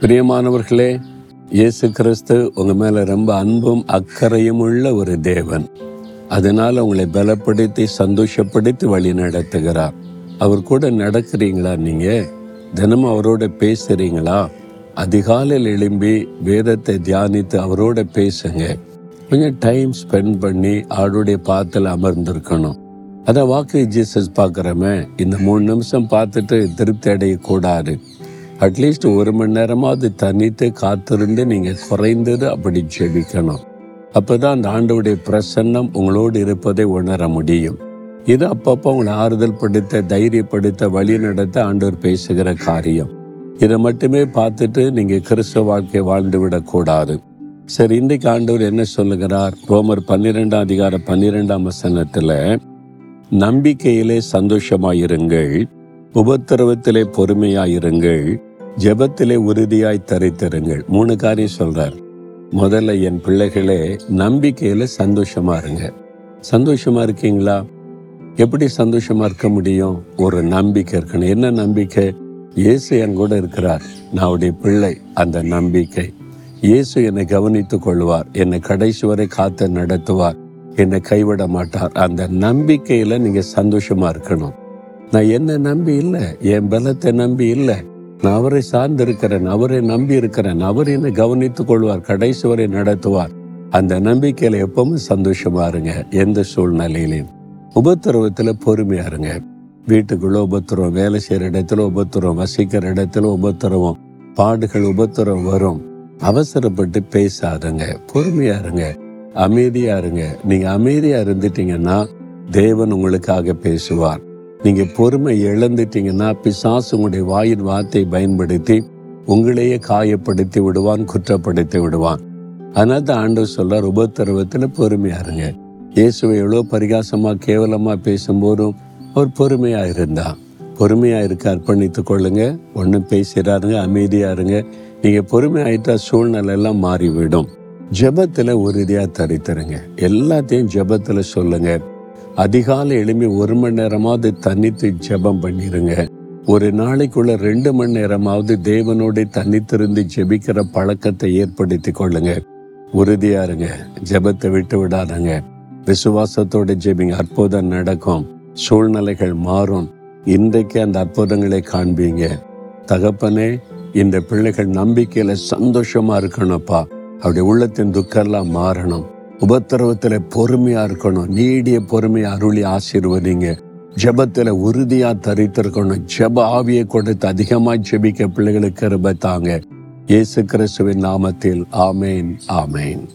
பிரியமானவர்களே இயேசு கிறிஸ்து உங்க மேல ரொம்ப அன்பும் அக்கறையும் உள்ள ஒரு தேவன். அதனால உங்களை பலப்படுத்தி சந்தோஷப்படுத்தி வழி நடத்துகிறார். அவர் கூட நடக்கிறீங்களா நீங்க? தினமும் அவரோட பேசுறீங்களா? அதிகாலையில் எழும்பி வேதத்தை தியானித்து அவரோட பேசுங்க. கொஞ்சம் டைம் ஸ்பெண்ட் பண்ணி அவருடைய பாத்தில் அமர்ந்திருக்கணும். அதை வாக்கு ஜீசஸ் பார்க்குறமே இந்த மூணு நிமிஷம் பார்த்துட்டு திருப்தி அடையக்கூடாது. அட்லீஸ்ட் ஒரு மணி நேரமாவது தனித்து காத்திருந்து நீங்கள் குறைந்தது அப்படி ஜெபிக்கணும். அப்பதான் அந்த ஆண்டவுடைய பிரசன்னம் உங்களோடு இருப்பதை உணர முடியும். இது அப்பப்போ உங்களை ஆறுதல் படுத்த தைரியப்படுத்த வழி நடத்த ஆண்டவர் பேசுகிற காரியம். இதை மட்டுமே பார்த்துட்டு நீங்கள் கிறிஸ்தவ வாழ்க்கை வாழ்ந்து விடக்கூடாது. சரி இன்றைக்கு ஆண்டவர் என்ன சொல்லுகிறார்? ரோமர் பன்னிரெண்டாம் அதிகார பன்னிரெண்டாம் வசனத்துல நம்பிக்கையிலே சந்தோஷமாயிருங்கள் உபத்திரவத்திலே பொறுமையாயிருங்கள் ஜெபத்திலே உறுதியாய் தரித்திருங்கள். மூணு காரியம் சொல்றார். முதல்ல என் பிள்ளைகளே நம்பிக்கையில சந்தோஷமா இருங்க. சந்தோஷமா இருக்கீங்களா? எப்படி சந்தோஷமா இருக்க முடியும்? ஒரு நம்பிக்கை இருக்கணும். என்ன நம்பிக்கை? இயேசு என் கூட இருக்கிறார். நான் அவருடைய பிள்ளை. அந்த நம்பிக்கை. இயேசு என்னை கவனித்துக் கொள்வார். என்னை கடைசி வரை காத்து நடத்துவார். என்னை கைவிட மாட்டார். அந்த நம்பிக்கையில நீங்க சந்தோஷமா இருக்கணும். நான் என்ன நம்பி இல்லை. என் பலத்தை நம்பி இல்லை. நான் அவரை சார்ந்திருக்கிறேன் அவரை நம்பி இருக்கிறேன் அவர் என்னை கவனித்துக் கொள்வார் கடைசி வரை நடத்துவார். அந்த நம்பிக்கையில எப்பவும் சந்தோஷமா இருங்க எந்த சூழ்நிலையிலையும் உபத்திரவத்துல பொறுமையா இருங்க. வீட்டுக்குள்ள உபத்திரம் வேலை செய்யற இடத்துல உபத்திரம் வசிக்கிற இடத்துல உபத்திரவம் பாடுகள் உபத்திரம் வரும். அவசரப்பட்டு பேசாதுங்க பொறுமையா இருங்க அமைதியா இருங்க. நீங்க அமைதியா இருந்துட்டீங்கன்னா தேவன் உங்களுக்காக பேசுவார். நீங்க பொறுமை இழந்துட்டீங்கன்னா பிசாசு உங்களுடைய வாயின் வார்த்தை பயன்படுத்தி உங்களையே காயப்படுத்தி விடுவான் குற்றப்படுத்தி விடுவான். அதனால தான் ஆண்டவர் சொல்றார் உபத்திரவத்துல பொறுமையா இருங்க. இயேசுவை எவ்வளோ பரிகாசமா கேவலமா பேசும்போதும் அவர் பொறுமையா இருந்தா. பொறுமையா இருக்க அர்ப்பணித்துக் கொள்ளுங்க. ஒன்றும் பேசுறாருங்க அமைதியா இருங்க. நீங்க பொறுமையாயிட்டா சூழ்நிலை எல்லாம் மாறிவிடும். ஜபத்துல உறுதியா தரித்தருங்க. எல்லாத்தையும் ஜபத்துல சொல்லுங்க. அதிகாலை எழும்பி ஒரு மணி நேரமாவது தனித்து ஜெபம் பண்ணிருங்க. ஒரு நாளைக்குள்ள ரெண்டு மணி நேரமாவது தேவனோட தனித்திருந்து ஜெபிக்கிற பழக்கத்தை ஏற்படுத்தி கொள்ளுங்க. உறுதியா இருங்க. ஜெபத்தை விட்டு விடாதங்க. விசுவாசத்தோட ஜெபிங்க. அற்புதம் நடக்கும். சூழ்நிலைகள் மாறும். இன்றைக்கு அந்த அற்புதங்களை காண்பீங்க. தகப்பனே இந்த பிள்ளைகள் நம்பிக்கையில சந்தோஷமா இருக்கணும்ப்பா. அப்படி உள்ளத்தின் துக்கெல்லாம் மாறணும். உபத்திரவத்தில் பொறுமையா இருக்கணும். நீடிய பொறுமையை அருளி ஆசீர்வதிங்க. ஜெபத்துல உறுதியா தரித்திருக்கணும். ஜெப ஆவியை கொடுத்து அதிகமா ஜெபிக்க பிள்ளைகளுக்கு தாங்க. இயேசு கிறிஸ்துவின் நாமத்தில். ஆமேன் ஆமேன்.